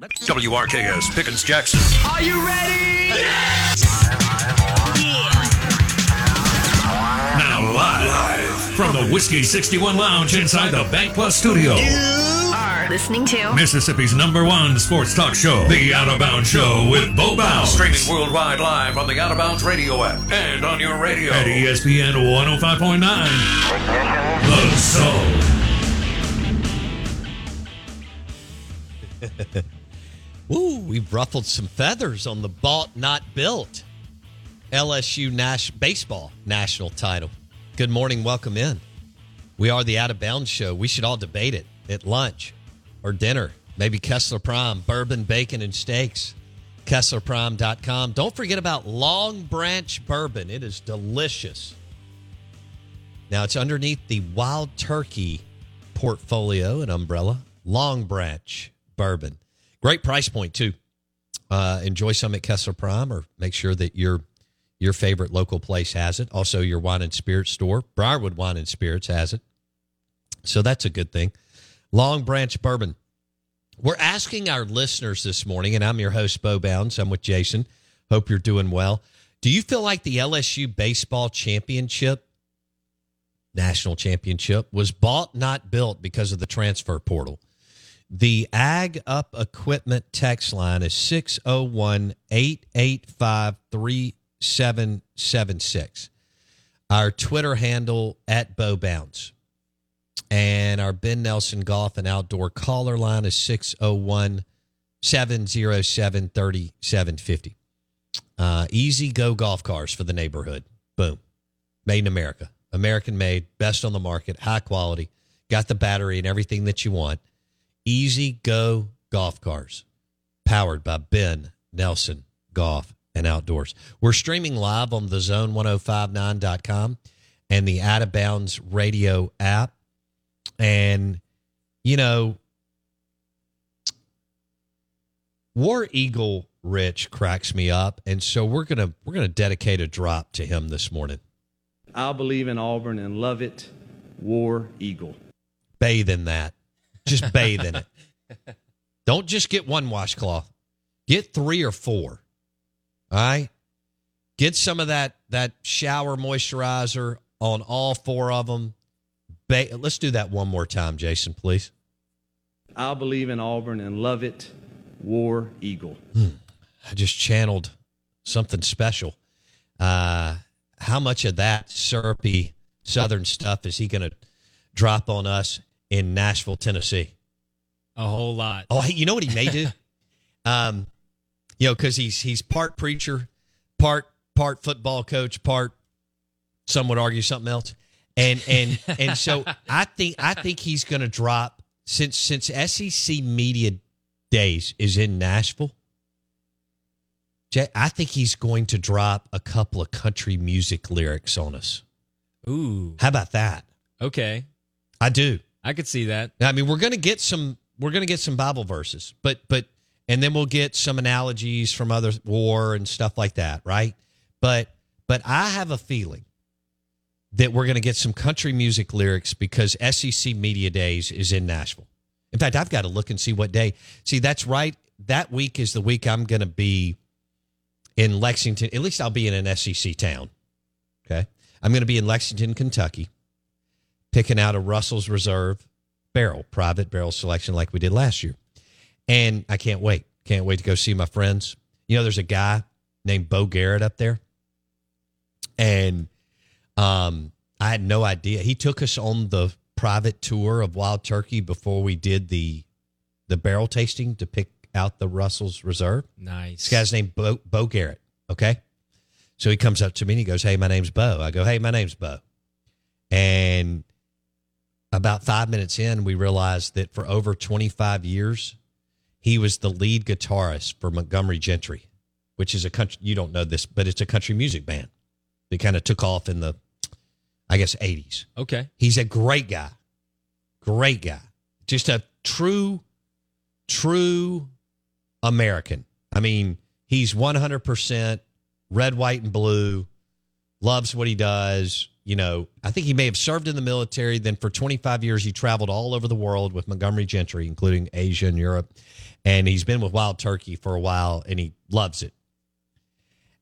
WRKS Pickens Jackson. Are you ready? Now live from the Whiskey 61 Lounge inside the Bank Plus studio. You are listening to Mississippi's number one sports talk show, The Out of Bounds Show with Bo Bounds. Streaming worldwide live on the Out of Bounds radio app and on your radio at ESPN 105.9. The Zone. Ooh, we've ruffled some feathers on the bought not built LSU Nash baseball national title. Good morning, welcome in. We are the Out of Bounds show. We should all debate it at lunch or dinner. Maybe Kessler Prime, bourbon, bacon, and steaks. KesslerPrime.com. Don't forget about Long Branch Bourbon. It is delicious. Now it's underneath the Wild Turkey portfolio and umbrella. Long Branch Bourbon. Great price point too. Uh, enjoy some at Kessler Prime, or make sure that your your favorite local place has it. Also, your wine and spirits store, Briarwood Wine and Spirits, has it. So that's a good thing. Long Branch Bourbon. We're asking our listeners this morning, and I'm your host, Bo Bounds. I'm with Jason. Hope you're doing well. Do you feel like the LSU baseball championship, national championship, was bought, not built because of the transfer portal? The Ag Up Equipment text line is 601 885 3776. Our Twitter handle at Bo Bounds. And our Ben Nelson Golf and Outdoor caller line is 601 707 3750. Uh, E-Z-GO golf cars for the neighborhood. Boom. Made in America. American made, best on the market, high quality, got the battery and everything that you want. E-Z-GO Golf Cars, powered by Ben Nelson Golf and Outdoors. We're streaming live on the zone1059.com and the Out of Bounds radio app. And, you know, War Eagle Rich cracks me up. And so we're gonna we're gonna dedicate a drop to him this morning. I'll believe in Auburn and love it. War Eagle. Bathe in that. Just bathe in it. Don't just get one washcloth. Get three or four. All right. Get some of that that shower moisturizer on all four of them. Ba- Let's do that one more time, Jason, please. I'll believe in Auburn and love it. War Eagle. I just channeled something special. Uh, how much of that syrupy Southern stuff is he going to drop on us in Nashville, Tennessee? A whole lot. Oh, you know what he may do? um, you know, because he's he's part preacher, part part football coach, part some would argue something else, and and and so I think I think he's going to drop since since SEC media days is in Nashville. Jay, I think he's going to drop a couple of country music lyrics on us. Ooh. How about that? Okay. I do. I could see that. I mean, we're going to get some. We're going to get some Bible verses, but but and then we'll get some analogies from other war and stuff like that, right? But but I have a feeling that we're going to get some country music lyrics because SEC Media Days is in Nashville. In fact, I've got to look and see what day. See, that's right. That week is the week I'm going to be in Lexington. At least I'll be in an SEC town. Okay, I'm going to be in Lexington, Kentucky picking out a Russell's Reserve barrel, private barrel selection like we did last year. And I can't wait. Can't wait to go see my friends. You know, there's a guy named Bo Garrett up there. And um, I had no idea. He took us on the private tour of Wild Turkey before we did the the barrel tasting to pick out the Russell's Reserve. Nice. This guy's named Bo, Bo Garrett. Okay. So he comes up to me and he goes, Hey, my name's Bo. I go, Hey, my name's Bo. And about five minutes in, we realized that for over 25 years, he was the lead guitarist for Montgomery Gentry, which is a country, you don't know this, but it's a country music band that kind of took off in the, I guess, 80s. Okay. He's a great guy. Great guy. Just a true, true American. I mean, he's 100% red, white, and blue, loves what he does, you know, I think he may have served in the military. Then for 25 years, he traveled all over the world with Montgomery Gentry, including Asia and Europe. And he's been with Wild Turkey for a while and he loves it.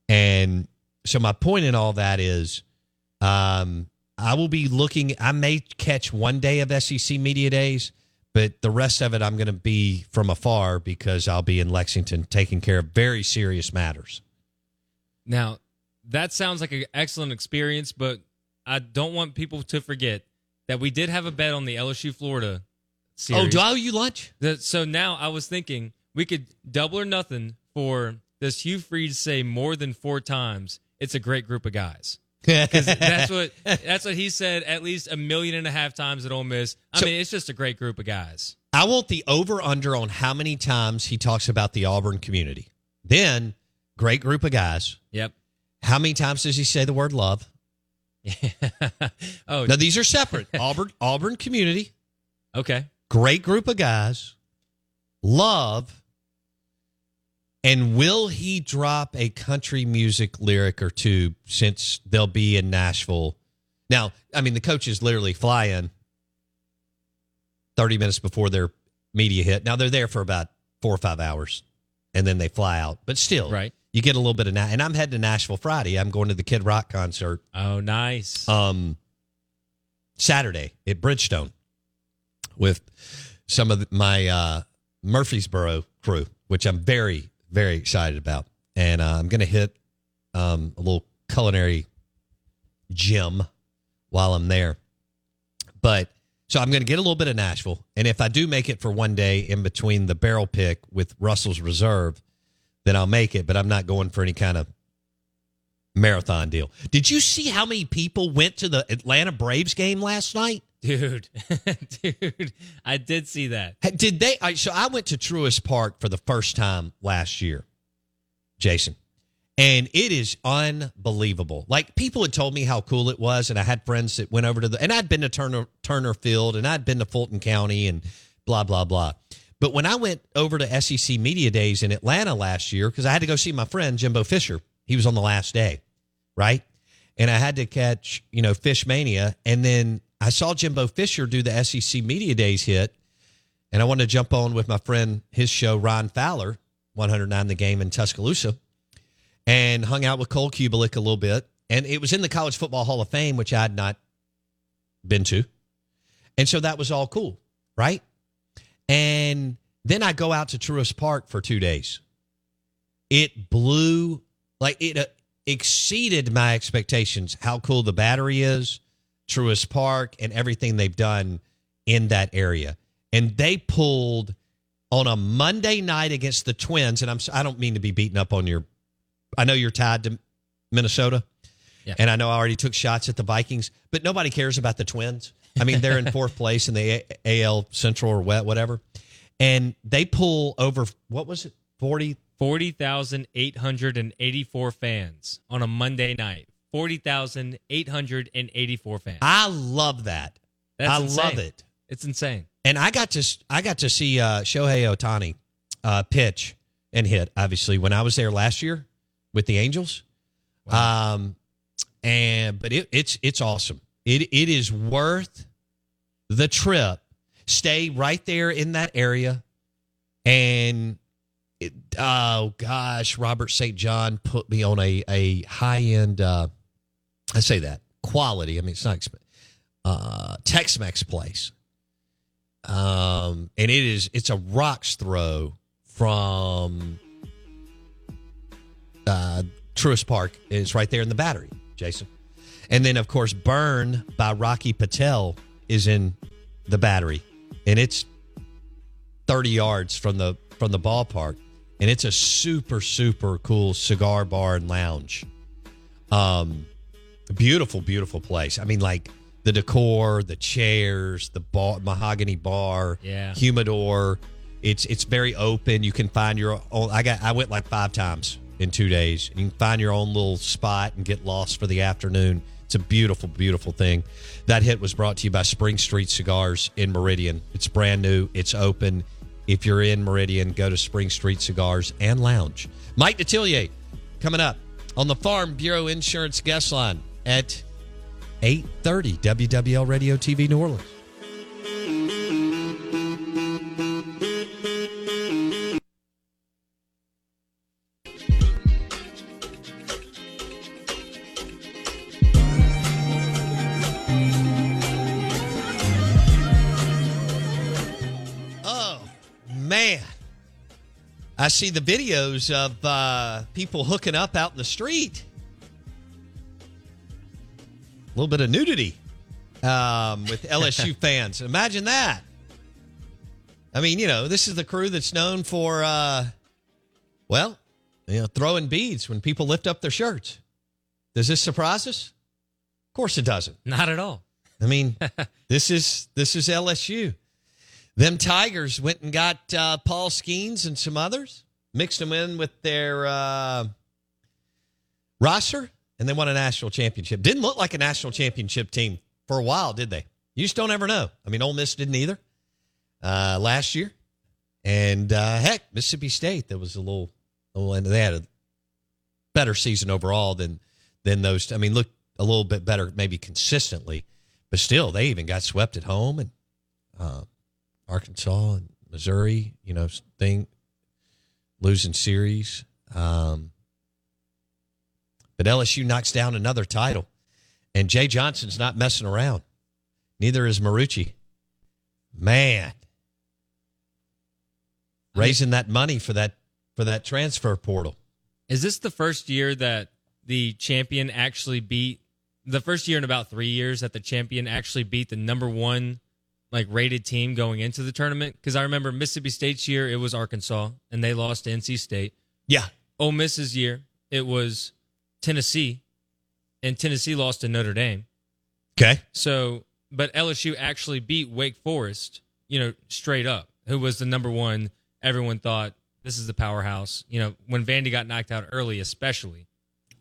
And so my point in all that is um, I will be looking, I may catch one day of SEC Media Days, but the rest of it I'm going to be from afar because I'll be in Lexington taking care of very serious matters. Now, that sounds like an excellent experience, but I don't want people to forget that we did have a bet on the LSU Florida series. Oh, do I owe you lunch? So now I was thinking we could double or nothing for does Hugh Freeze say more than four times? It's a great group of guys. Because that's what that's what he said at least a million and a half times at Ole Miss. I So- mean, it's just a great group of guys. I want the over under on how many times he talks about the Auburn community. Then, great group of guys. Yep. How many times does he say the word love? oh, Now these are separate. Auburn Auburn community, okay. great group of guys. Love. And will he drop a country music lyric or two since they'll be in Nashville? Now, I mean, the coaches literally fly in 30 minutes before their media hit. Now they're there for about four or five hours and then they fly out. But still, Right. You get a little bit of, Na- and I'm heading to Nashville Friday. I'm going to the Kid Rock concert Oh, nice. um, Saturday at Bridgestone with some of my uh, Murfreesboro crew, which I'm very, very excited about. And uh, I'm going to hit um, a little culinary gym while I'm there. But so I'm going to get a little bit of Nashville. And if I do make it for one day in between the barrel pick with Russell's Reserve, then I'll make it. But I'm not going for any kind of marathon deal. Did you see how many people went to the Atlanta Braves game last night? dude, dude, I did see that. Did they? I, so I went to Truist Park for the first time last year, Jason, and it is unbelievable. Like people had told me how cool it was, and I had friends that went over to the, and I'd been to Turner Turner Field, and I'd been to Fulton County, and blah blah blah. But when I went over to SEC Media Days in Atlanta last year, because I had to go see my friend Jimbo Fisher, he was on the last day, right? And I had to catch, you know, Fish Mania, and then I saw Jimbo Fisher do the SEC Media Days hit, and I wanted to jump on with my friend, his show, Ron Fowler, 109 The Game in Tuscaloosa, and hung out with Cole Cubelic a little bit. And it was in the College Football Hall of Fame, which I had not been to. And so that was all cool, right? And then I go out to Truist Park for two days. It blew, like, it uh, exceeded my expectations how cool the battery is, Truist Park, and everything they've done in that area. And they pulled on a Monday night against the Twins. And I'm I don't mean to be beating up on your. I know you're tied to Minnesota, Yeah. and I know I already took shots at the Vikings, but nobody cares about the Twins. I mean, they're in fourth place in the A- AL Central or wet whatever, and they pull over what was it forty 40,884 fans on a Monday night. 40,884 fans. I love that. That's I insane. love it. It's insane. And I got to I got to see uh, Shohei Ohtani uh, pitch and hit. Obviously, when I was there last year with the Angels, um, and but it, it's it's awesome. It it is worth the trip. Stay right there in that area, and it, oh gosh, Robert St. John put me on a a high end. Uh, I say that quality. I mean, it's not uh, Tex Mex place um, and it is it's a rocks throw from uh, Truist Park. It's right there in the Battery, Jason. And then of course, Burn by Rocky Patel is in the Battery, and it's thirty yards from the from the ballpark, and it's a super super cool cigar bar and lounge. Um, beautiful, beautiful place. I mean, like the decor, the chairs, the bar, mahogany bar, Yeah. humidor. It's it's very open. You can find your own. I got I went like five times in two days. You can find your own little spot and get lost for the afternoon. It's a beautiful, beautiful thing. That hit was brought to you by Spring Street Cigars in Meridian. It's brand new. It's open. If you're in Meridian, go to Spring Street Cigars and Lounge. Mike Detillier coming up on the Farm Bureau Insurance guest line at 830 WWL Radio TV New Orleans. I see the videos of uh, people hooking up out in the street. A little bit of nudity um, with LSU fans. Imagine that. I mean, you know, this is the crew that's known for, uh, well, you know, throwing beads when people lift up their shirts. Does this surprise us? Of course it doesn't. Not at all. I mean, this is this is LSU. Them Tigers went and got uh, Paul Skenes and some others, mixed them in with their uh, roster, and they won a national championship. Didn't look like a national championship team for a while, did they? You just don't ever know. I mean, Ole Miss didn't either uh, last year, and uh, heck, Mississippi State. That was a little, a little, they had a better season overall than than those. I mean, looked a little bit better, maybe consistently, but still, they even got swept at home and. Arkansas and Missouri, you know, thing losing series. Um, but LSU knocks down another title, and Jay Johnson's not messing around. Neither is Marucci. Man, raising that money for that for that transfer portal. Is this the first year that the champion actually beat the first year in about three years that the champion actually beat the number one like rated team going into the tournament? Because I remember Mississippi State's year it was Arkansas and they lost to NC State. Yeah. Ole Miss's year it was Tennessee, and Tennessee lost to Notre Dame. Okay. So, but LSU actually beat Wake Forest, you know, straight up, who was the number one. Everyone thought this is the powerhouse. You know, when Vandy got knocked out early, especially.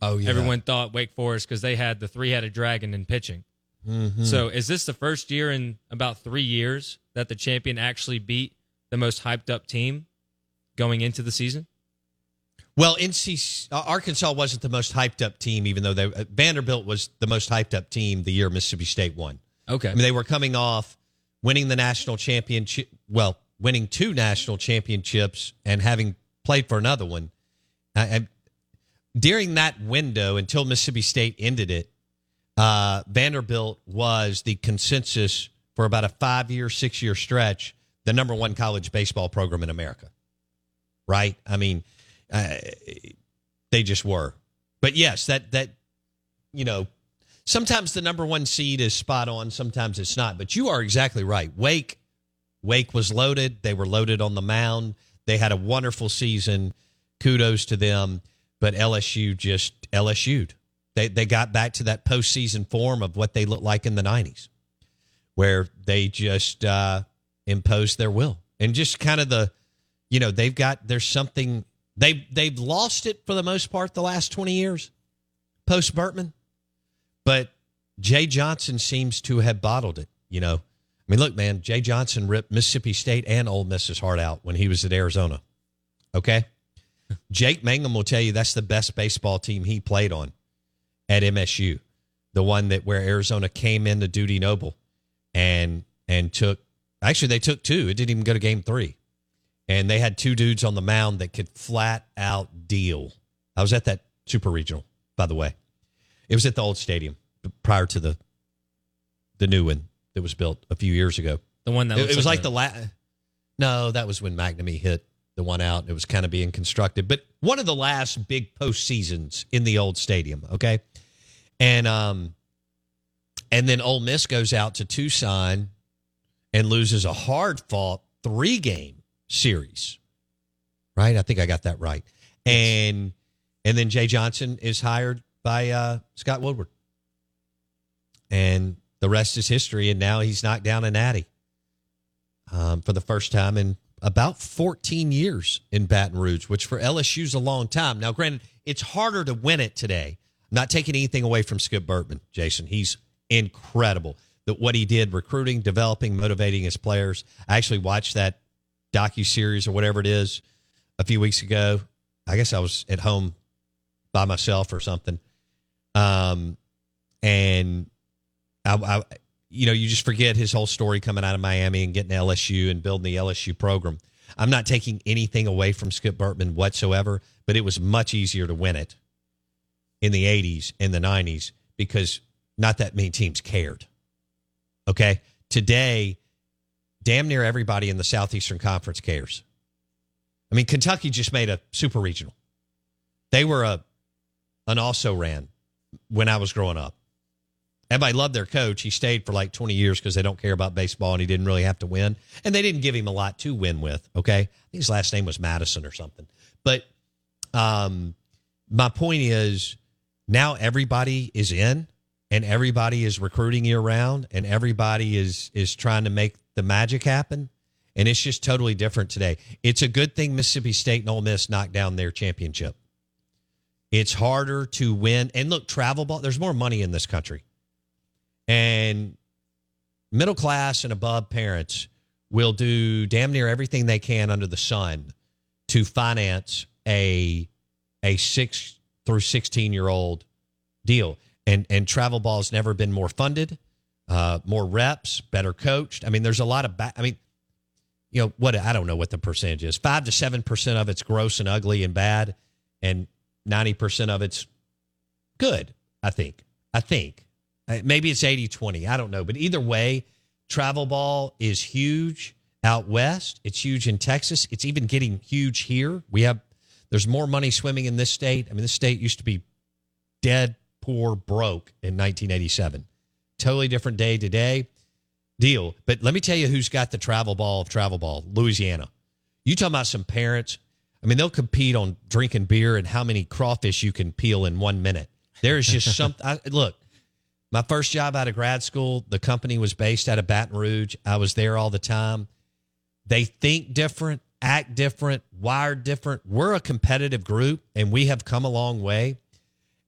Oh yeah. Everyone thought Wake Forest because they had the three-headed dragon in pitching. Mm-hmm. So, is this the first year in about three years that the champion actually beat the most hyped up team going into the season? Well, NC uh, Arkansas wasn't the most hyped up team, even though they uh, Vanderbilt was the most hyped up team the year Mississippi State won. Okay. I mean, they were coming off winning the national championship. Well, winning two national championships and having played for another one. Uh, and during that window, until Mississippi State ended it, uh, Vanderbilt was the consensus for about a five year, six year stretch, the number one college baseball program in America. Right? I mean, uh, they just were. But yes, that that you know, sometimes the number one seed is spot on, sometimes it's not. But you are exactly right. Wake, Wake was loaded. They were loaded on the mound. They had a wonderful season. Kudos to them. But LSU just LSU'd. They they got back to that postseason form of what they looked like in the nineties, where they just uh, imposed their will and just kind of the, you know, they've got there's something they they've lost it for the most part the last twenty years, post Bertman, but Jay Johnson seems to have bottled it. You know, I mean, look, man, Jay Johnson ripped Mississippi State and Ole Miss's heart out when he was at Arizona. Okay, Jake Mangum will tell you that's the best baseball team he played on at MSU, the one that where Arizona came into Dudy Noble and and took actually they took two. It didn't even go to game three. And they had two dudes on the mound that could flat out deal. I was at that super regional, by the way. It was at the old stadium prior to the the new one that was built a few years ago. The one that it, it was like a- the last. No, that was when McNamee hit the one out. It was kind of being constructed, but one of the last big postseasons in the old stadium. Okay, and um, and then Ole Miss goes out to Tucson and loses a hard fought three game series. Right, I think I got that right. And and then Jay Johnson is hired by uh, Scott Woodward, and the rest is history. And now he's knocked down a natty um, for the first time in about 14 years in Baton Rouge, which for LSU is a long time. Now, granted, it's harder to win it today. I'm not taking anything away from Skip Bertman, Jason. He's incredible. That what he did, recruiting, developing, motivating his players. I actually watched that docu series or whatever it is a few weeks ago. I guess I was at home by myself or something. Um, and I, I, you know, you just forget his whole story coming out of Miami and getting LSU and building the LSU program. I'm not taking anything away from Skip Bertman whatsoever, but it was much easier to win it in the 80s and the 90s because not that many teams cared. Okay. Today, damn near everybody in the Southeastern Conference cares. I mean, Kentucky just made a super regional. They were a an also ran when I was growing up. Everybody loved their coach. He stayed for like 20 years because they don't care about baseball and he didn't really have to win. And they didn't give him a lot to win with. Okay. His last name was Madison or something. But um, my point is now everybody is in and everybody is recruiting year round and everybody is is trying to make the magic happen. And it's just totally different today. It's a good thing Mississippi State and Ole Miss knocked down their championship. It's harder to win. And look, travel ball, there's more money in this country. And middle class and above parents will do damn near everything they can under the sun to finance a a 6 through 16 year old deal. And and travel ball has never been more funded, uh, more reps, better coached. I mean, there's a lot of ba- I mean, you know what? I don't know what the percentage is. Five to seven percent of it's gross and ugly and bad, and ninety percent of it's good. I think. I think. Uh, maybe it's 80-20. I don't know, but either way, travel ball is huge out west. It's huge in Texas. It's even getting huge here. We have there's more money swimming in this state. I mean, this state used to be dead poor broke in 1987. Totally different day today deal. But let me tell you who's got the travel ball of travel ball Louisiana. You talking about some parents? I mean, they'll compete on drinking beer and how many crawfish you can peel in one minute. There's just something. I, look, my first job out of grad school, the company was based out of Baton Rouge. I was there all the time. They think different, act different, wired different. We're a competitive group and we have come a long way.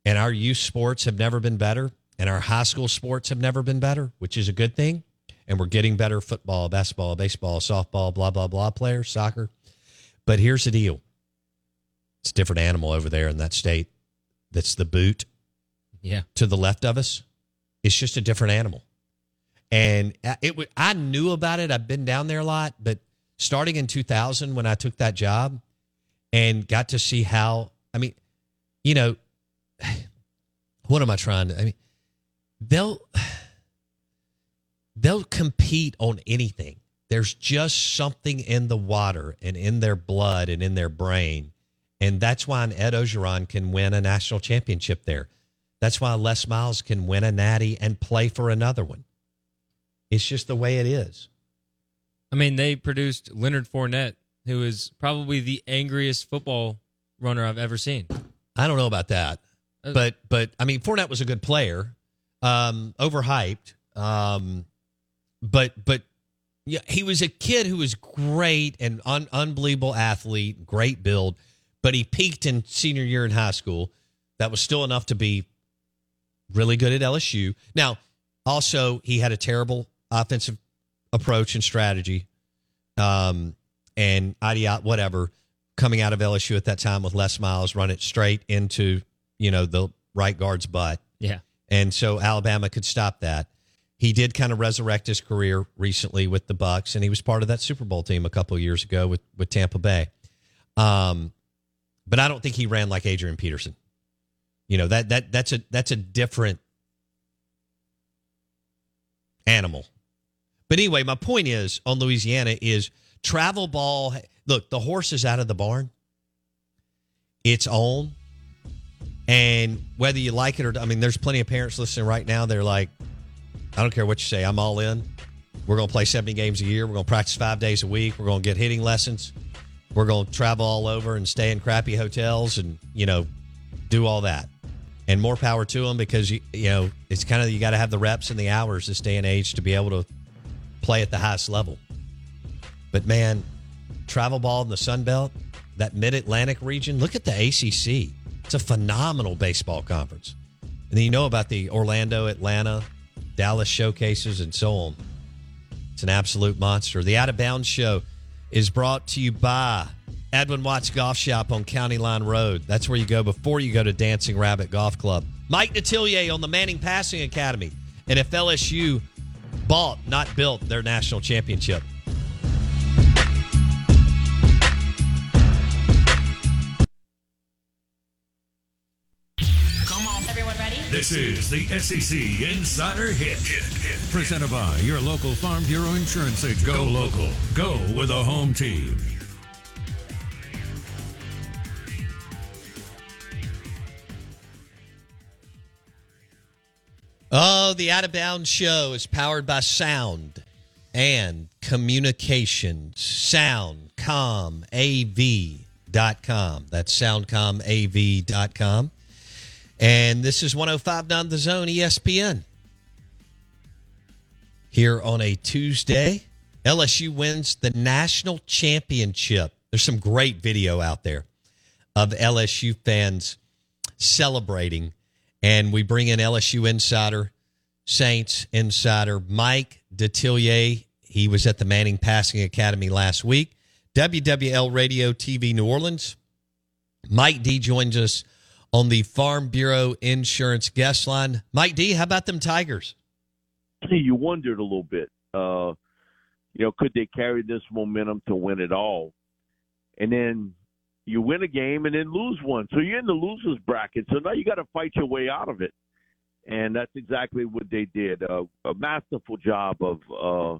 And our youth sports have never been better. And our high school sports have never been better, which is a good thing and we're getting better football, basketball, baseball, softball, blah, blah, blah players, soccer. But here's the deal it's a different animal over there in that state. That's the boot. Yeah. To the left of us. It's just a different animal. And it I knew about it. I've been down there a lot, but starting in 2000 when I took that job and got to see how, I mean, you know, what am I trying to, I mean, they'll, they'll compete on anything. There's just something in the water and in their blood and in their brain. And that's why an Ed Orgeron can win a national championship there. That's why Les Miles can win a natty and play for another one. It's just the way it is. I mean, they produced Leonard Fournette, who is probably the angriest football runner I've ever seen. I don't know about that, uh, but but I mean, Fournette was a good player, um, overhyped. Um, but but yeah, he was a kid who was great and un- unbelievable athlete, great build, but he peaked in senior year in high school. That was still enough to be really good at LSU. Now, also he had a terrible offensive approach and strategy, um, and idea whatever coming out of LSU at that time with Les Miles, run it straight into you know the right guard's butt. Yeah, and so Alabama could stop that he did kind of resurrect his career recently with the Bucks, and he was part of that Super Bowl team a couple years ago with with Tampa Bay. Um, but I don't think he ran like Adrian Peterson. You know that that that's a that's a different animal. But anyway, my point is on Louisiana is travel ball. Look, the horse is out of the barn. It's on. And whether you like it or I mean, there's plenty of parents listening right now. They're like, I don't care what you say. I'm all in. We're going to play 70 games a year. We're going to practice five days a week. We're going to get hitting lessons. We're going to travel all over and stay in crappy hotels and, you know, do all that. And more power to them because, you, you know, it's kind of, you got to have the reps and the hours this day and age to be able to play at the highest level. But man, travel ball in the Sun Belt, that mid Atlantic region, look at the ACC. It's a phenomenal baseball conference. And then you know about the Orlando, Atlanta, Dallas showcases, and so on. It's an absolute monster. The Out of Bounds Show is brought to you by Edwin Watts Golf Shop on County Line Road. That's where you go before you go to Dancing Rabbit Golf Club. Mike Detillier on the Manning Passing Academy and if LSU bought, not built, their national championship. Come on, everyone ready? This is the SEC Insider Hit. Hit, hit. Presented by your local Farm Bureau Insurance agent. Go local. Go with a home team. Oh, the Out of Bounds show is powered by sound and communications. SoundcomAV.com. That's soundcomav.com. And this is 1059 The Zone ESPN. Here on a Tuesday, LSU wins the national championship. There's some great video out there of LSU fans celebrating and we bring in LSU insider, Saints insider Mike Detillier. He was at the Manning Passing Academy last week. WWL Radio TV New Orleans. Mike D joins us on the Farm Bureau Insurance guest line. Mike D, how about them Tigers? You wondered a little bit. Uh, you know, could they carry this momentum to win it all? And then you win a game and then lose one. So you're in the losers bracket. So now you got to fight your way out of it. And that's exactly what they did. Uh, a masterful job of uh,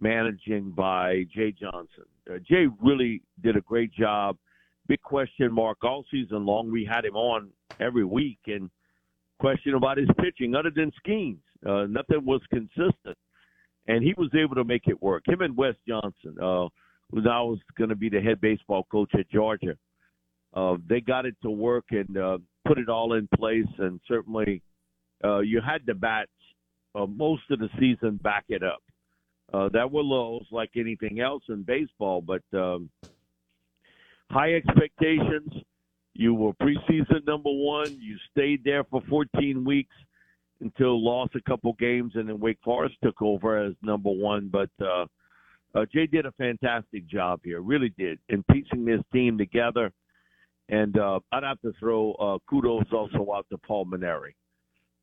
managing by Jay Johnson. Uh, Jay really did a great job. Big question mark all season long. We had him on every week and question about his pitching other than Skenes. Uh, nothing was consistent. And he was able to make it work. Him and Wes Johnson. Who now is going to be the head baseball coach at Georgia. Uh, they got it to work and uh, put it all in place, and certainly uh, you had the bats uh, most of the season back it up. Uh, that were lows like anything else in baseball, but um, high expectations. You were preseason number one. You stayed there for 14 weeks until lost a couple games, and then Wake Forest took over as number one. But uh, uh, Jay did a fantastic job here, really did, in piecing this team together. And uh, I'd have to throw uh, kudos also out to Paul Mainieri,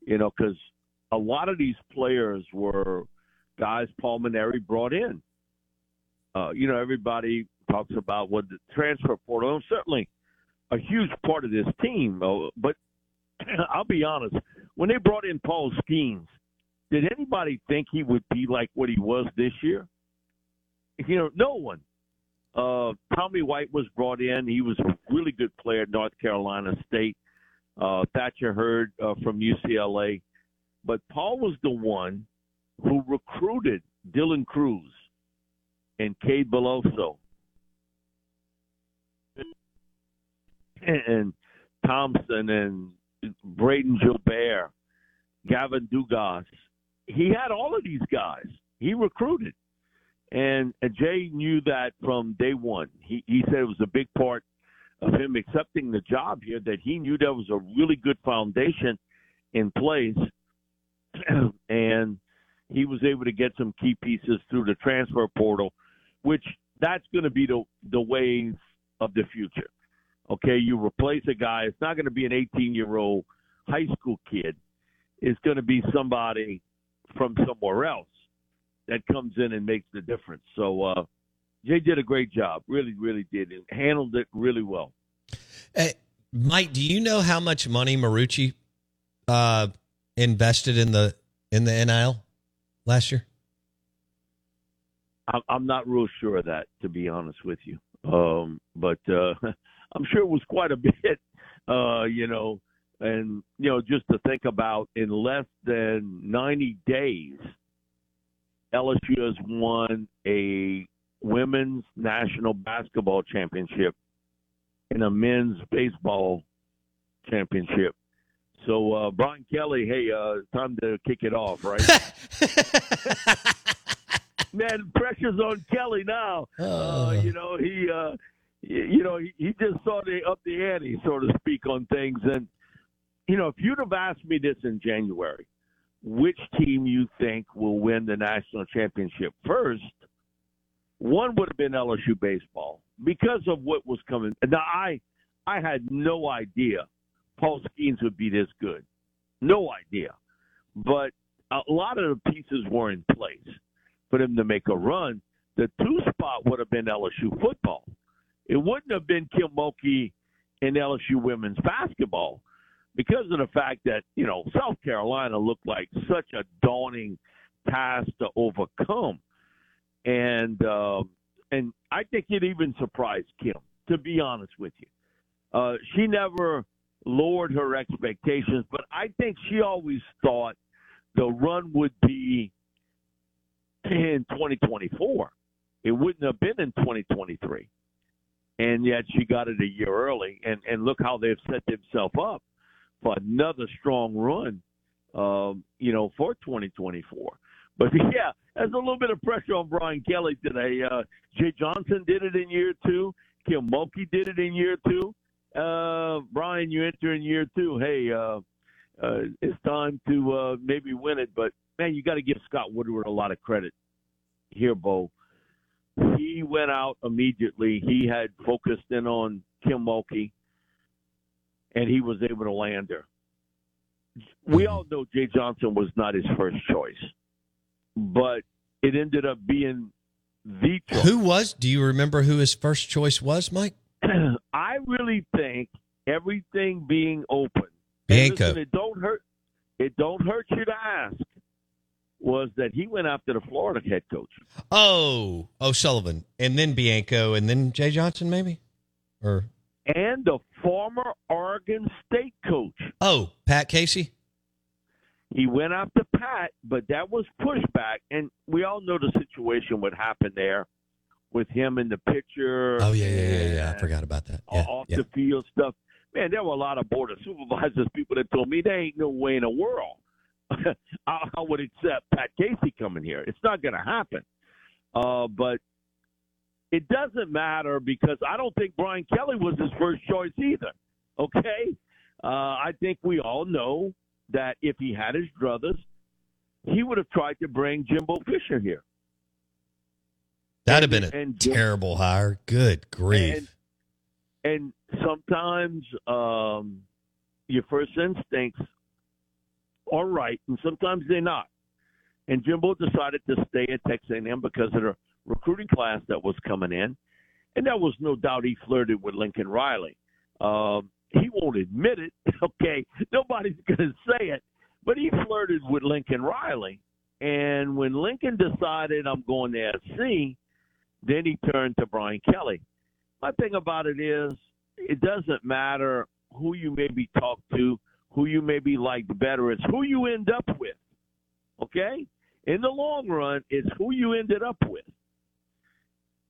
you know, because a lot of these players were guys Paul Mainieri brought in. Uh, you know, everybody talks about what the transfer portal, and certainly a huge part of this team. Uh, but I'll be honest, when they brought in Paul Skenes, did anybody think he would be like what he was this year? You know, no one. Uh, Tommy White was brought in. He was a really good player at North Carolina State. Uh, Thatcher Hurd uh, from UCLA. But Paul was the one who recruited Dylan Crews and Cade Beloso and Thompson and Braden Gilbert, Gavin Dugas. He had all of these guys. He recruited. And Jay knew that from day one. He, he said it was a big part of him accepting the job here that he knew there was a really good foundation in place. and he was able to get some key pieces through the transfer portal, which that's going to be the, the wave of the future. Okay, you replace a guy. It's not going to be an 18 year old high school kid. It's going to be somebody from somewhere else that comes in and makes the difference. So uh, Jay did a great job, really, really did, and handled it really well. Hey, Mike, do you know how much money Marucci uh, invested in the in the NIL last year? I'm not real sure of that, to be honest with you. Um, but uh, I'm sure it was quite a bit. Uh, you know, and you know, just to think about in less than 90 days LSU has won a women's national basketball championship and a men's baseball championship. So, uh, Brian Kelly, hey, uh, time to kick it off, right? Man, pressure's on Kelly now. Uh, you know, he, uh, you know, he, he just saw the up the ante, so to speak, on things. And you know, if you'd have asked me this in January, which team you think will win the national championship first, one would have been LSU baseball because of what was coming. Now I I had no idea Paul Skenes would be this good. No idea. But a lot of the pieces were in place for them to make a run. The two spot would have been LSU football. It wouldn't have been Kim Mulkey in LSU women's basketball because of the fact that you know South Carolina looked like such a daunting task to overcome, and uh, and I think it even surprised Kim. To be honest with you, uh, she never lowered her expectations, but I think she always thought the run would be in 2024. It wouldn't have been in 2023. And yet she got it a year early. And, and look how they've set themselves up for another strong run, um, you know, for 2024. But yeah, there's a little bit of pressure on Brian Kelly today. Uh, Jay Johnson did it in year two. Kim Mulkey did it in year two. Uh, Brian, you enter in year two. Hey, uh, uh, it's time to uh, maybe win it. But man, you got to give Scott Woodward a lot of credit here, Bo. He went out immediately. He had focused in on Kim Mulkey, and he was able to land her. We mm-hmm. all know Jay Johnson was not his first choice, but it ended up being the choice. Who was? Do you remember who his first choice was, Mike? I really think everything being open, Bianco. Listen, it don't hurt. It don't hurt you to ask. Was that he went after the Florida head coach? Oh, O'Sullivan, and then Bianco, and then Jay Johnson, maybe, or and the former Oregon State coach. Oh, Pat Casey. He went after Pat, but that was pushback, and we all know the situation would happen there with him in the picture. Oh yeah, yeah, yeah, yeah. I forgot about that. Yeah, off yeah. the field stuff. Man, there were a lot of board of supervisors, people that told me there ain't no way in the world I, I would accept Pat Casey coming here. It's not going to happen. Uh, but it doesn't matter because I don't think Brian Kelly was his first choice either. Okay, uh, I think we all know that if he had his druthers, he would have tried to bring Jimbo Fisher here. That'd have been a and, terrible hire. Good grief. And, and sometimes um, your first instincts are right, and sometimes they're not. And Jimbo decided to stay at Texas A&M because of the recruiting class that was coming in, and there was no doubt he flirted with Lincoln Riley. Um, he won't admit it. Okay, nobody's going to say it, but he flirted with Lincoln Riley. And when Lincoln decided I'm going to SC, then he turned to Brian Kelly. My thing about it is, it doesn't matter who you maybe talk to, who you maybe like better. It's who you end up with. Okay? In the long run, it's who you ended up with.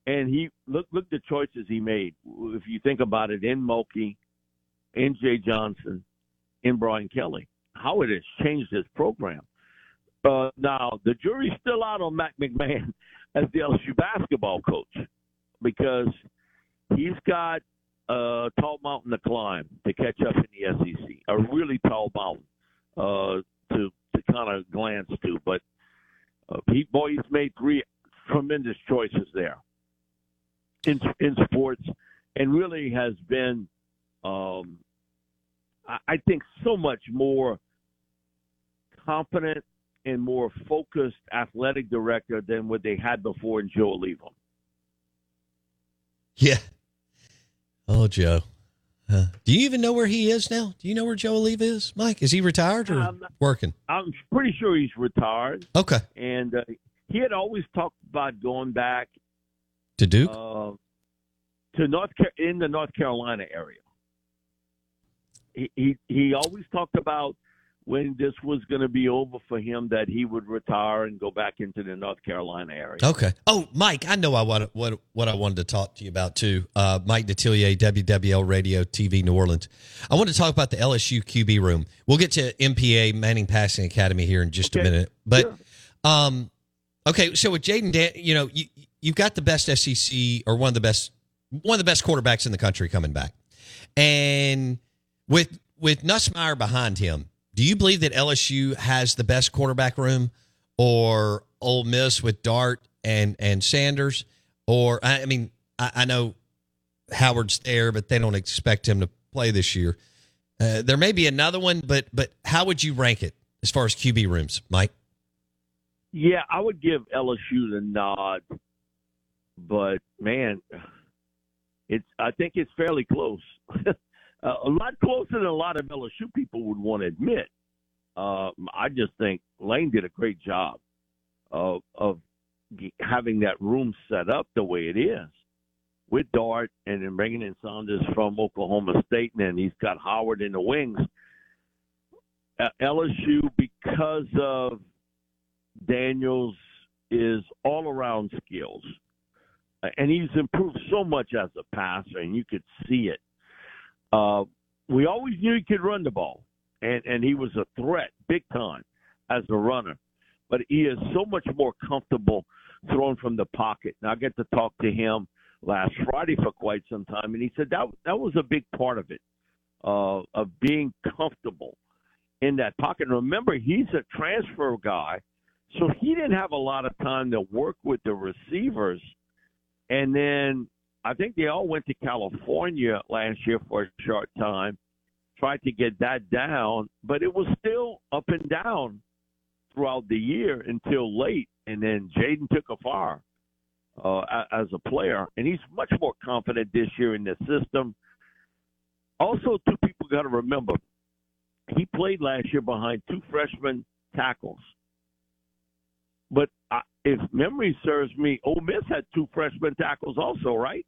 And he look look the choices he made. If you think about it, in Mulkey, in Jay Johnson, in Brian Kelly, how it has changed his program. Uh, now the jury's still out on Matt McMahon as the LSU basketball coach because he's got a tall mountain to climb to catch up in the SEC, a really tall mountain uh, to to kind of glance to. But uh, Pete he's made three tremendous choices there in in sports, and really has been, um, I, I think, so much more competent and more focused athletic director than what they had before in Joe Alleva. Yeah. Oh, Joe. Uh, do you even know where he is now? Do you know where Joe Alleva is, Mike? Is he retired or um, working? I'm pretty sure he's retired. Okay. And uh, he had always talked about going back to Duke, uh, to North in the North Carolina area. He he, he always talked about when this was going to be over for him that he would retire and go back into the North Carolina area. Okay. Oh, Mike, I know I want what what I wanted to talk to you about too. Uh, Mike Detillier, WWL Radio TV New Orleans. I want to talk about the LSU QB room. We'll get to MPA Manning Passing Academy here in just okay. a minute, but sure. um, okay. So with Jayden, Dan- you know you you've got the best SEC or one of the best one of the best quarterbacks in the country coming back, and with with Nussmeier behind him do you believe that LSU has the best quarterback room, or Ole Miss with Dart and and Sanders, or I mean, I, I know Howard's there, but they don't expect him to play this year. Uh, there may be another one, but but how would you rank it as far as QB rooms, Mike? Yeah, I would give LSU the nod, but man, it's I think it's fairly close. a lot closer than a lot of LSU people would want to admit. Uh, I just think Lane did a great job of of having that room set up the way it is with Dart and then bringing in Sanders from Oklahoma State, and then he's got Howard in the wings. Uh, LSU, because of Daniels, is all around skills. And he's improved so much as a passer, and you could see it. Uh, we always knew he could run the ball, and, and he was a threat big time as a runner. But he is so much more comfortable throwing from the pocket. And I get to talk to him last Friday for quite some time, and he said that that was a big part of it, uh, of being comfortable in that pocket. And remember, he's a transfer guy, so he didn't have a lot of time to work with the receivers. And then I think they all went to California last year for a short time, tried to get that down, but it was still up and down throughout the year until late. And then Jayden took a fire uh, as a player, and he's much more confident this year in the system. Also, two people got to remember he played last year behind two freshman tackles. But I, if memory serves me, Ole Miss had two freshman tackles also, right?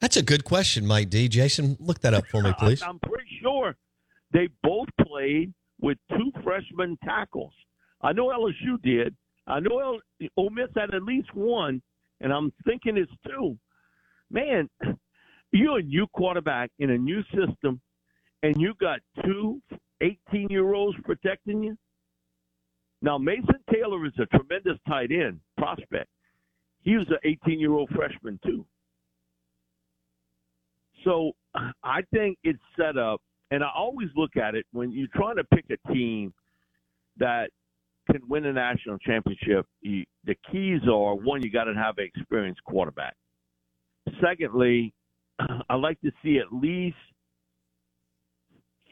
That's a good question, Mike D. Jason, look that up for me, please. I'm pretty sure they both played with two freshman tackles. I know LSU did. I know El- Ole Miss had at least one, and I'm thinking it's two. Man, you're a new quarterback in a new system, and you got two 18 year olds protecting you. Now, Mason Taylor is a tremendous tight end prospect. He was an 18 year old freshman, too. So I think it's set up, and I always look at it when you're trying to pick a team that can win a national championship, you, the keys are one, you got to have an experienced quarterback. Secondly, I like to see at least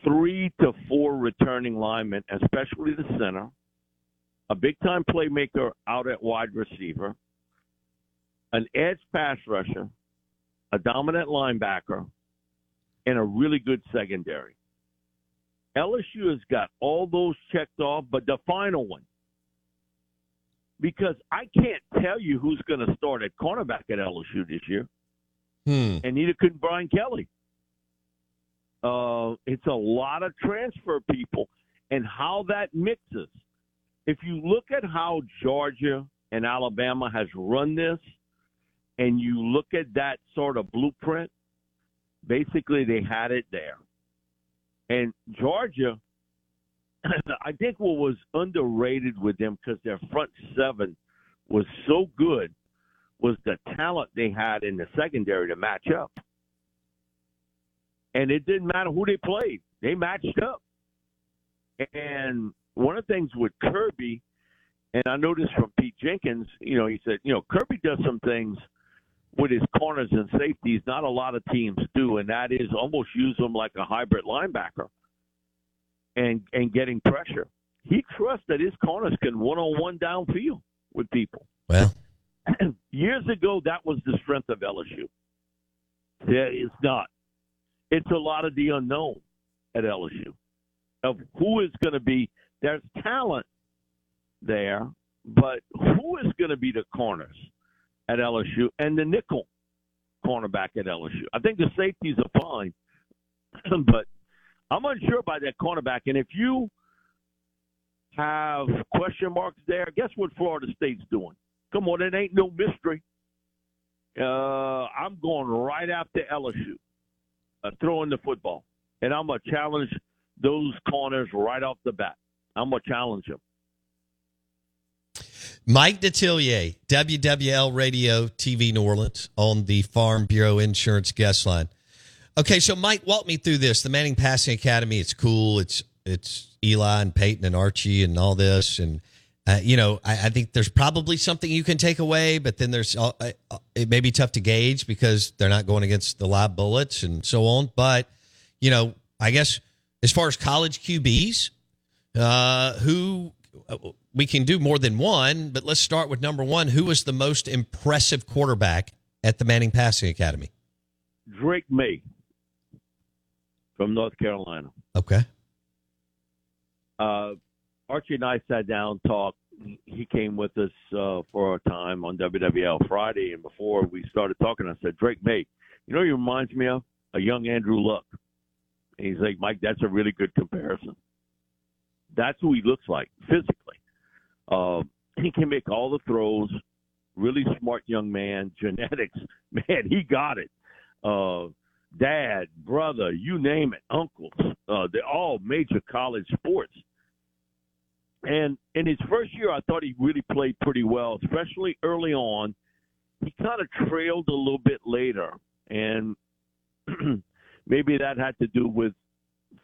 three to four returning linemen, especially the center, a big time playmaker out at wide receiver, an edge pass rusher, a dominant linebacker, and a really good secondary. LSU has got all those checked off, but the final one, because I can't tell you who's going to start at cornerback at LSU this year, hmm. and neither could Brian Kelly. Uh, it's a lot of transfer people, and how that mixes. If you look at how Georgia and Alabama has run this, and you look at that sort of blueprint, basically they had it there. And Georgia, I think what was underrated with them because their front seven was so good was the talent they had in the secondary to match up. And it didn't matter who they played, they matched up. And one of the things with Kirby, and I noticed from Pete Jenkins, you know, he said, you know, Kirby does some things – with his corners and safeties, not a lot of teams do, and that is almost use them like a hybrid linebacker and and getting pressure. He trusts that his corners can one on one downfield with people. Well, years ago, that was the strength of LSU. Yeah, it's not. It's a lot of the unknown at LSU of who is going to be. There's talent there, but who is going to be the corners? at LSU and the nickel cornerback at LSU. I think the safeties are fine, but I'm unsure about that cornerback. And if you have question marks there, guess what Florida State's doing? Come on, it ain't no mystery. Uh, I'm going right after LSU, uh, throwing the football, and I'm gonna challenge those corners right off the bat. I'm gonna challenge him. Mike Detillier, WWL Radio TV New Orleans on the Farm Bureau Insurance guest line. Okay, so Mike, walk me through this. The Manning Passing Academy, it's cool. It's it's Eli and Peyton and Archie and all this, and uh, you know, I, I, think there's probably something you can take away, but then there's uh, uh, it may be tough to gauge because they're not going against the live bullets and so on. But you know, I guess as far as college QBs, uh, who we can do more than one, but let's start with number one. Who was the most impressive quarterback at the Manning Passing Academy? Drake Maye from North Carolina. Okay. Uh, Archie and I sat down, talked. He came with us uh, for a time on WWL Friday, and before we started talking, I said, Drake Maye, you know, he reminds me of a young Andrew Luck. And he's like, Mike, that's a really good comparison. That's who he looks like physically. Uh, he can make all the throws. Really smart young man. Genetics, man, he got it. Uh, dad, brother, you name it, uncles. Uh, they're all major college sports. And in his first year, I thought he really played pretty well, especially early on. He kind of trailed a little bit later, and maybe that had to do with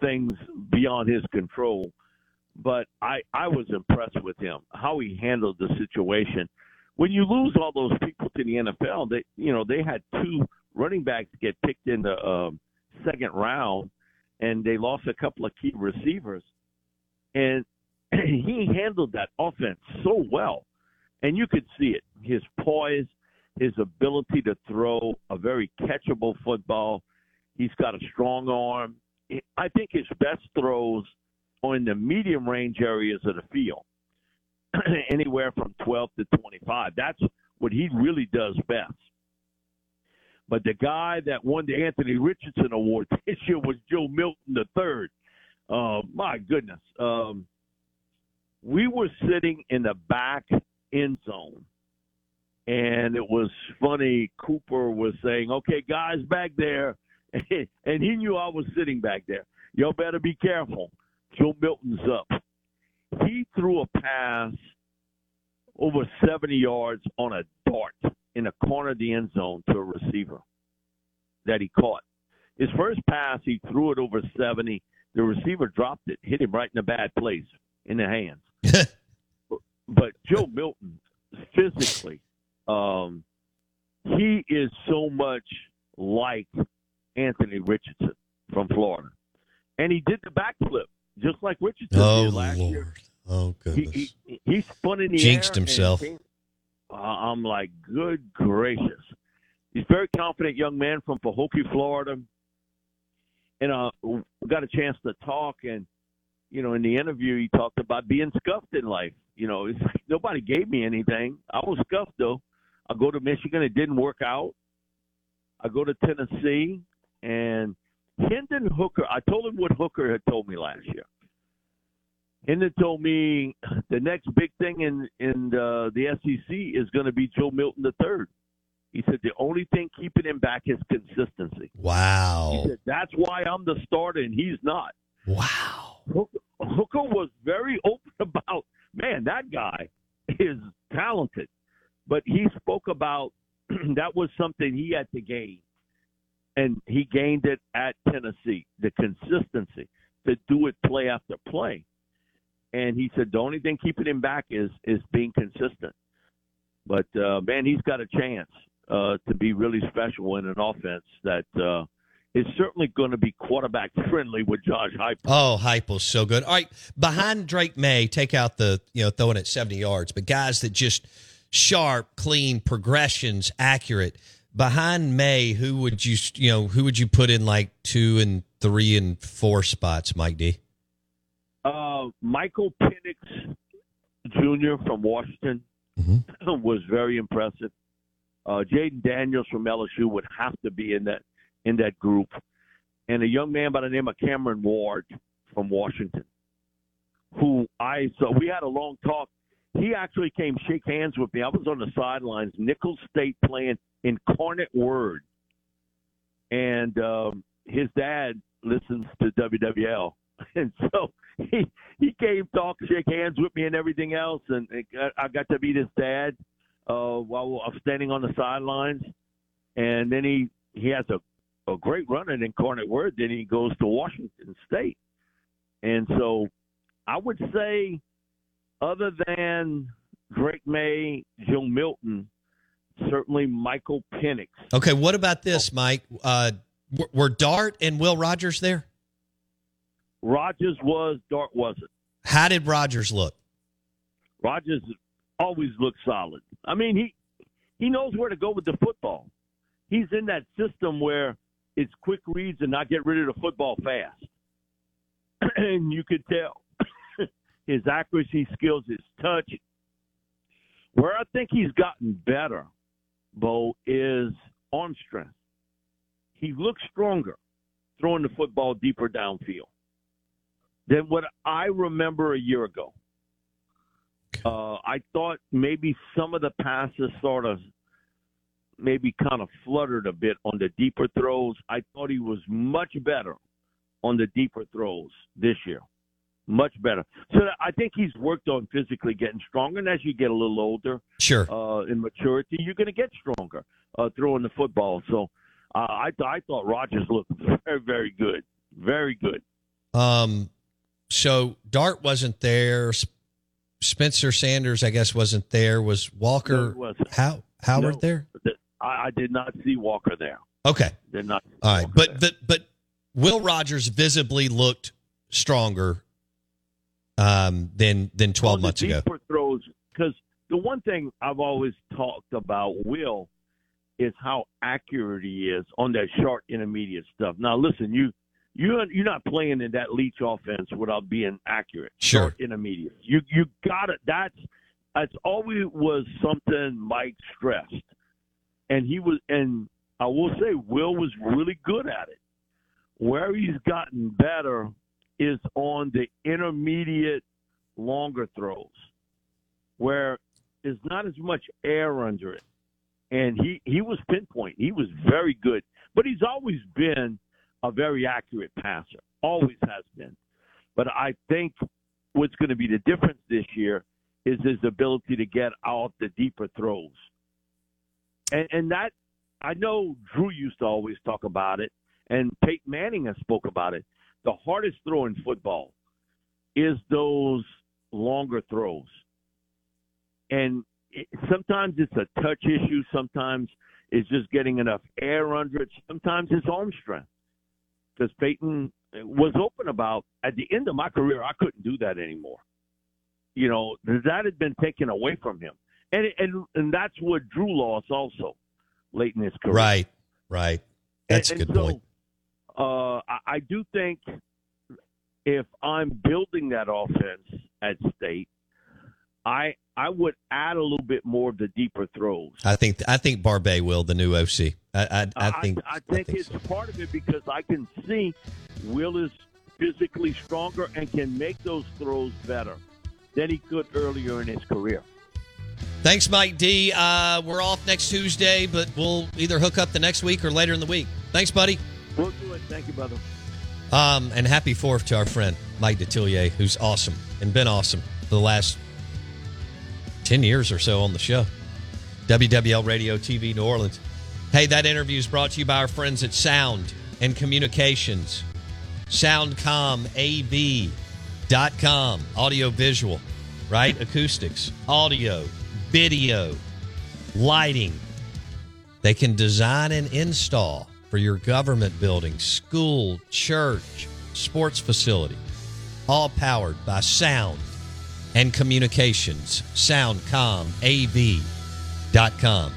things beyond his control. But I, I was impressed with him, how he handled the situation. When you lose all those people to the NFL, they, you know, they had two running backs get picked in the um, second round, and they lost a couple of key receivers. And he handled that offense so well, and you could see it. His poise, his ability to throw a very catchable football. He's got a strong arm. I think his best throws in the medium range areas of the field, anywhere from 12 to 25. That's what he really does best. But the guy that won the Anthony Richardson Award this year was Joe Milton III. Uh, my goodness. Um, we were sitting in the back end zone. And it was funny. Cooper was saying, okay, guys back there. and he knew I was sitting back there. Y'all better be careful. Joe Milton's up. He threw a pass over 70 yards on a dart in a corner of the end zone to a receiver that he caught. His first pass, he threw it over 70. The receiver dropped it, hit him right in a bad place in the hands. but Joe Milton, physically, um, he is so much like Anthony Richardson from Florida, and he did the backflip just like Richardson oh, did last Lord. year. Oh goodness! He, he, he spun in the Jinxed air himself. Uh, I'm like, good gracious! He's a very confident young man from Pahokee, Florida, and uh, we got a chance to talk and you know, in the interview, he talked about being scuffed in life. You know, it's like nobody gave me anything. I was scuffed though. I go to Michigan, it didn't work out. I go to Tennessee, and Hendon Hooker. I told him what Hooker had told me last year. Hendon told me the next big thing in in uh, the, the SEC is going to be Joe Milton the third. He said the only thing keeping him back is consistency. Wow. He said that's why I'm the starter and he's not. Wow. Hooker, Hooker was very open about, man, that guy is talented. But he spoke about that was something he had to gain. And he gained it at Tennessee, the consistency to do it play after play. And he said the only thing keeping him back is is being consistent. But uh, man, he's got a chance uh, to be really special in an offense that uh, is certainly going to be quarterback friendly with Josh Heupel. Oh, Heupel's so good. All right, behind Drake Maye, take out the you know throwing at seventy yards, but guys that just sharp, clean progressions, accurate. Behind Maye, who would you you know who would you put in like two and three and four spots, Mike D? Uh, Michael Penix Jr. from Washington mm-hmm. was very impressive. Uh, Jayden Daniels from LSU would have to be in that in that group, and a young man by the name of Cameron Ward from Washington, who I so we had a long talk. He actually came shake hands with me. I was on the sidelines, Nicholls State playing Incarnate Word, and um, his dad listens to WWL, and so he he came talk, shake hands with me, and everything else, and I got to meet his dad uh, while I was standing on the sidelines, and then he he has a a great run at Incarnate Word. Then he goes to Washington State, and so I would say, other than Drake Maye, Joe Milton, certainly Michael Penix. Okay, what about this, Mike? Uh, were Dart and Will Rogers there? Rogers was, Dart wasn't. How did Rogers look? Rogers always looks solid. I mean, he he knows where to go with the football. He's in that system where it's quick reads and not get rid of the football fast. and you could tell his accuracy skills, his touch. Where I think he's gotten better, Bo, is arm strength. He looks stronger throwing the football deeper downfield than what I remember a year ago. Uh, I thought maybe some of the passes sort of maybe kind of fluttered a bit on the deeper throws. I thought he was much better on the deeper throws this year. Much better. So I think he's worked on physically getting stronger. And as you get a little older, sure, uh, in maturity, you're going to get stronger uh, throwing the football. So uh, I I thought Rogers looked very very good, very good. Um, so Dart wasn't there. Spencer Sanders, I guess, wasn't there. Was Walker no, How Howard no, there? I, I, did not see Walker there. Okay, did not. All right, but but but Will Rogers visibly looked stronger um, than than twelve months ago. throws because the one thing I've always talked about Will is how accurate he is on that short intermediate stuff. Now listen, you you you're not playing in that Leach offense without being accurate. Sure, short intermediate. You you got it. That's that's always was something Mike stressed, and he was and I will say Will was really good at it. Where he's gotten better is on the intermediate longer throws, where there's not as much air under it. And he, he was pinpoint. He was very good. But he's always been a very accurate passer. Always has been. But I think what's going to be the difference this year is his ability to get out the deeper throws. And, and that, I know Drew used to always talk about it, and Peyton Manning has spoke about it. The hardest throw in football is those longer throws. And it, sometimes it's a touch issue. Sometimes it's just getting enough air under it. Sometimes it's arm strength. Because Peyton was open about at the end of my career, I couldn't do that anymore. You know, that had been taken away from him. And, and, and that's what Drew lost also late in his career. Right, right. That's and, a good so, point. Uh, I, I do think if I'm building that offense at State, I I would add a little bit more of the deeper throws. I think I think Barbay will the new OC. I I, I think I, I think, think it's so. part of it because I can see Will is physically stronger and can make those throws better than he could earlier in his career. Thanks, Mike D. Uh, we're off next Tuesday, but we'll either hook up the next week or later in the week. Thanks, buddy. We'll do it. Thank you, brother. Um, and happy fourth to our friend Mike Detillier, who's awesome and been awesome for the last 10 years or so on the show. WWL Radio TV New Orleans. Hey, that interview is brought to you by our friends at Sound and Communications. SoundcomAV.com. Audio visual, right? Acoustics, audio, video, lighting. They can design and install for your government building, school, church, sports facility, all powered by sound and communications. Soundcomav.com.